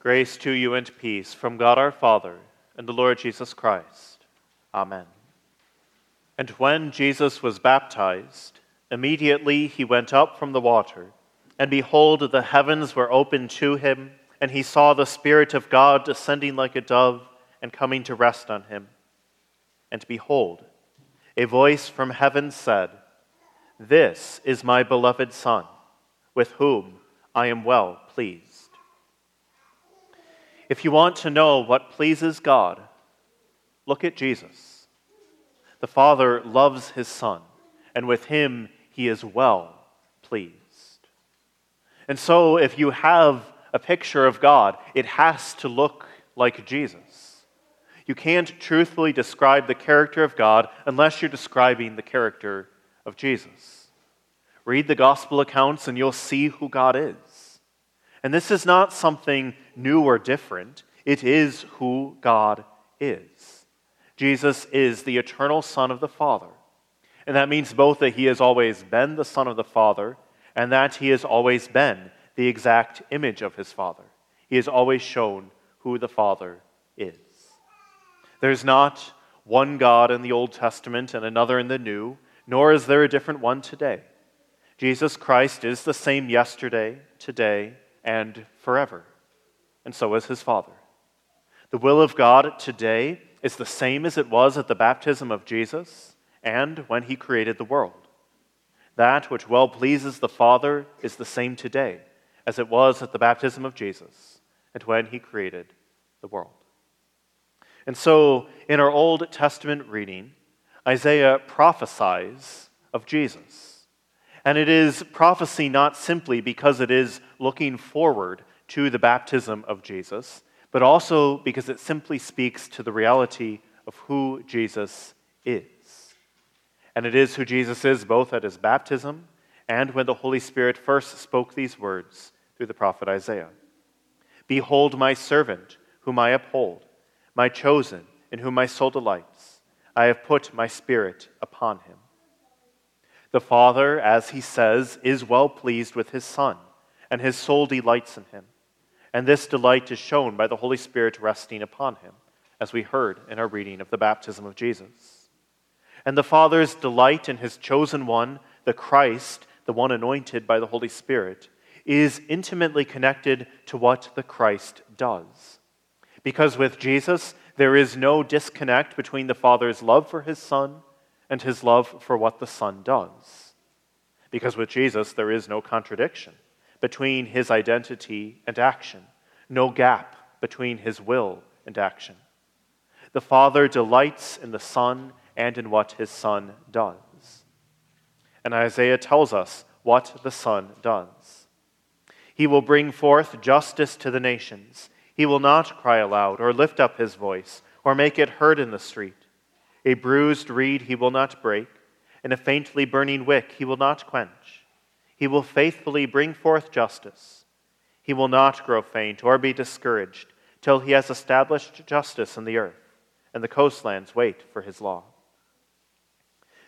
Grace to you and peace from God our Father and the Lord Jesus Christ. Amen. And when Jesus was baptized, immediately he went up from the water, and behold, the heavens were opened to him, and he saw the Spirit of God descending like a dove and coming to rest on him. And behold, a voice from heaven said, This is my beloved Son, with whom I am well pleased. If you want to know what pleases God, look at Jesus. The Father loves his Son, and with him he is well pleased. And so, if you have a picture of God, it has to look like Jesus. You can't truthfully describe the character of God unless you're describing the character of Jesus. Read the gospel accounts and you'll see who God is. And this is not something new or different, it is who God is. Jesus is the eternal Son of the Father. And that means both that he has always been the Son of the Father and that he has always been the exact image of his Father. He has always shown who the Father is. There's not one God in the Old Testament and another in the New, nor is there a different one today. Jesus Christ is the same yesterday, today, and forever. And so is his Father. The will of God today is the same as it was at the baptism of Jesus and when he created the world. That which well pleases the Father is the same today as it was at the baptism of Jesus and when he created the world. And so, in our Old Testament reading, Isaiah prophesies of Jesus. And it is prophecy not simply because it is looking forward to the baptism of Jesus, but also because it simply speaks to the reality of who Jesus is. And it is who Jesus is both at his baptism and when the Holy Spirit first spoke these words through the prophet Isaiah Behold, my servant, whom I uphold, my chosen, in whom my soul delights. I have put my spirit upon him. The Father, as he says, is well pleased with his Son, and his soul delights in him. And this delight is shown by the Holy Spirit resting upon him, as we heard in our reading of the baptism of Jesus. And the Father's delight in his chosen one, the Christ, the one anointed by the Holy Spirit, is intimately connected to what the Christ does. Because with Jesus, there is no disconnect between the Father's love for his Son and his love for what the Son does. Because with Jesus, there is no contradiction between his identity and action, no gap between his will and action. The Father delights in the Son and in what his Son does. And Isaiah tells us what the Son does. He will bring forth justice to the nations. He will not cry aloud or lift up his voice or make it heard in the street. A bruised reed he will not break, and a faintly burning wick he will not quench. He will faithfully bring forth justice. He will not grow faint or be discouraged till he has established justice in the earth, and the coastlands wait for his law.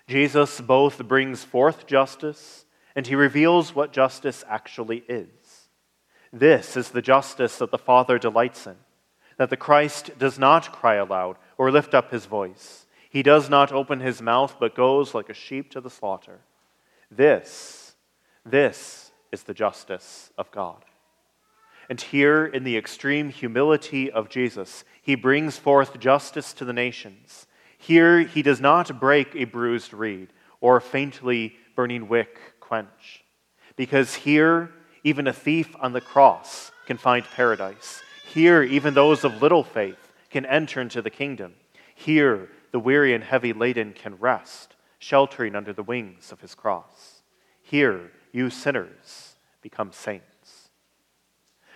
Jesus both brings forth justice and he reveals what justice actually is. This is the justice that the Father delights in, that the Christ does not cry aloud or lift up his voice he does not open his mouth, but goes like a sheep to the slaughter. This, this is the justice of God. And here, in the extreme humility of Jesus, he brings forth justice to the nations. Here, he does not break a bruised reed or a faintly burning wick quench. Because here, even a thief on the cross can find paradise. Here, even those of little faith can enter into the kingdom. Here, the weary and heavy laden can rest, sheltering under the wings of his cross. Here, you sinners become saints.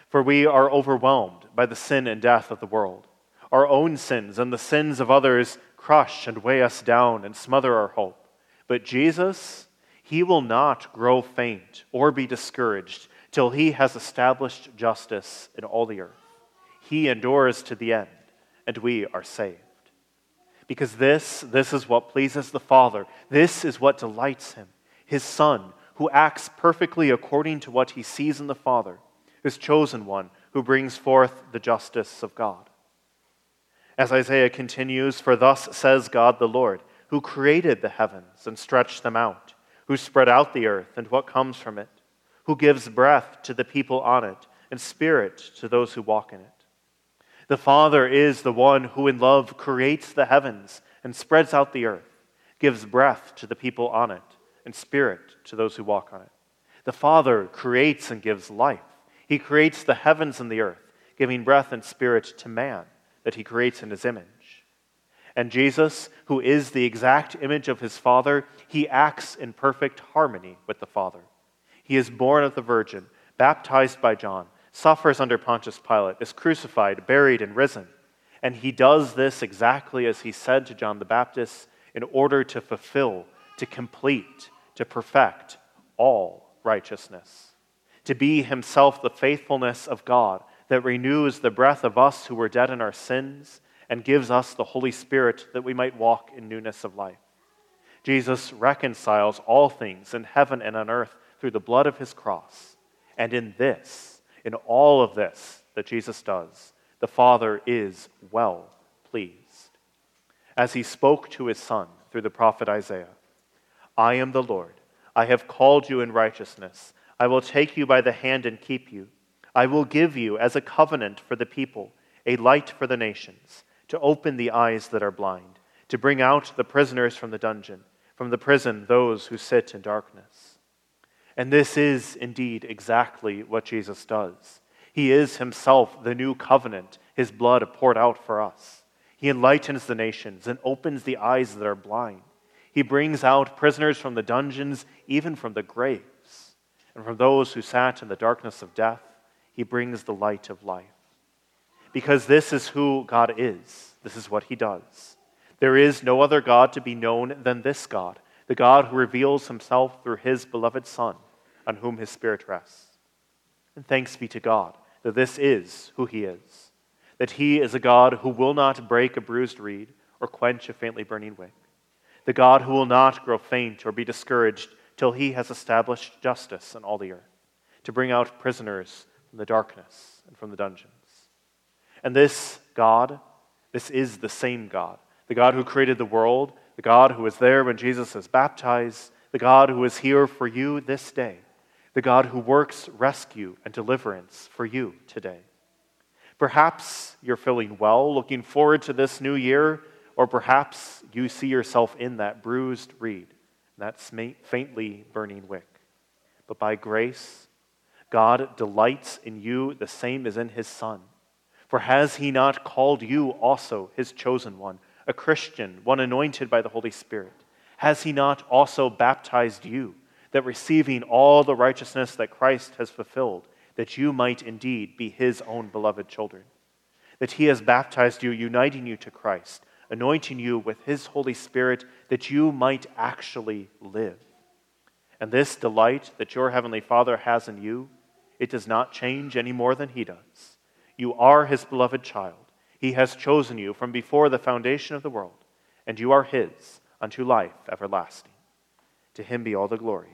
For we are overwhelmed by the sin and death of the world. Our own sins and the sins of others crush and weigh us down and smother our hope. But Jesus, he will not grow faint or be discouraged till he has established justice in all the earth. He endures to the end, and we are saved. Because this, this is what pleases the Father. This is what delights him. His Son, who acts perfectly according to what he sees in the Father, his chosen one, who brings forth the justice of God. As Isaiah continues, For thus says God the Lord, who created the heavens and stretched them out, who spread out the earth and what comes from it, who gives breath to the people on it and spirit to those who walk in it. The Father is the one who in love creates the heavens and spreads out the earth, gives breath to the people on it and spirit to those who walk on it. The Father creates and gives life. He creates the heavens and the earth, giving breath and spirit to man that he creates in his image. And Jesus, who is the exact image of his Father, he acts in perfect harmony with the Father. He is born of the Virgin, baptized by John, suffers under Pontius Pilate, is crucified, buried, and risen. And he does this exactly as he said to John the Baptist in order to fulfill, to complete, to perfect all righteousness. To be himself the faithfulness of God that renews the breath of us who were dead in our sins and gives us the Holy Spirit that we might walk in newness of life. Jesus reconciles all things in heaven and on earth through the blood of his cross. And in this, in all of this that Jesus does, the Father is well pleased. As he spoke to his Son through the prophet Isaiah I am the Lord. I have called you in righteousness. I will take you by the hand and keep you. I will give you as a covenant for the people, a light for the nations, to open the eyes that are blind, to bring out the prisoners from the dungeon, from the prison those who sit in darkness. And this is indeed exactly what Jesus does. He is himself the new covenant, his blood poured out for us. He enlightens the nations and opens the eyes that are blind. He brings out prisoners from the dungeons, even from the graves, and from those who sat in the darkness of death he brings the light of life. Because this is who God is, this is what he does. There is no other God to be known than this God, the God who reveals himself through his beloved Son, on whom his Spirit rests. And thanks be to God that this is who he is, that he is a God who will not break a bruised reed or quench a faintly burning wick, the God who will not grow faint or be discouraged till he has established justice in all the earth, to bring out prisoners from the darkness and from the dungeons. And this God, this is the same God, the God who created the world, the God who was there when Jesus was baptized, the God who is here for you this day, the God who works rescue and deliverance for you today. Perhaps you're feeling well, looking forward to this new year, or perhaps you see yourself in that bruised reed, that faintly burning wick. But by grace, God delights in you the same as in his Son. For has he not called you also his chosen one, a Christian, one anointed by the Holy Spirit? Has he not also baptized you, that receiving all the righteousness that Christ has fulfilled, that you might indeed be his own beloved children? That he has baptized you, uniting you to Christ, anointing you with his Holy Spirit, that you might actually live. And this delight that your heavenly Father has in you, it does not change any more than He does. You are His beloved child. He has chosen you from before the foundation of the world, and you are His unto life everlasting. To Him be all the glory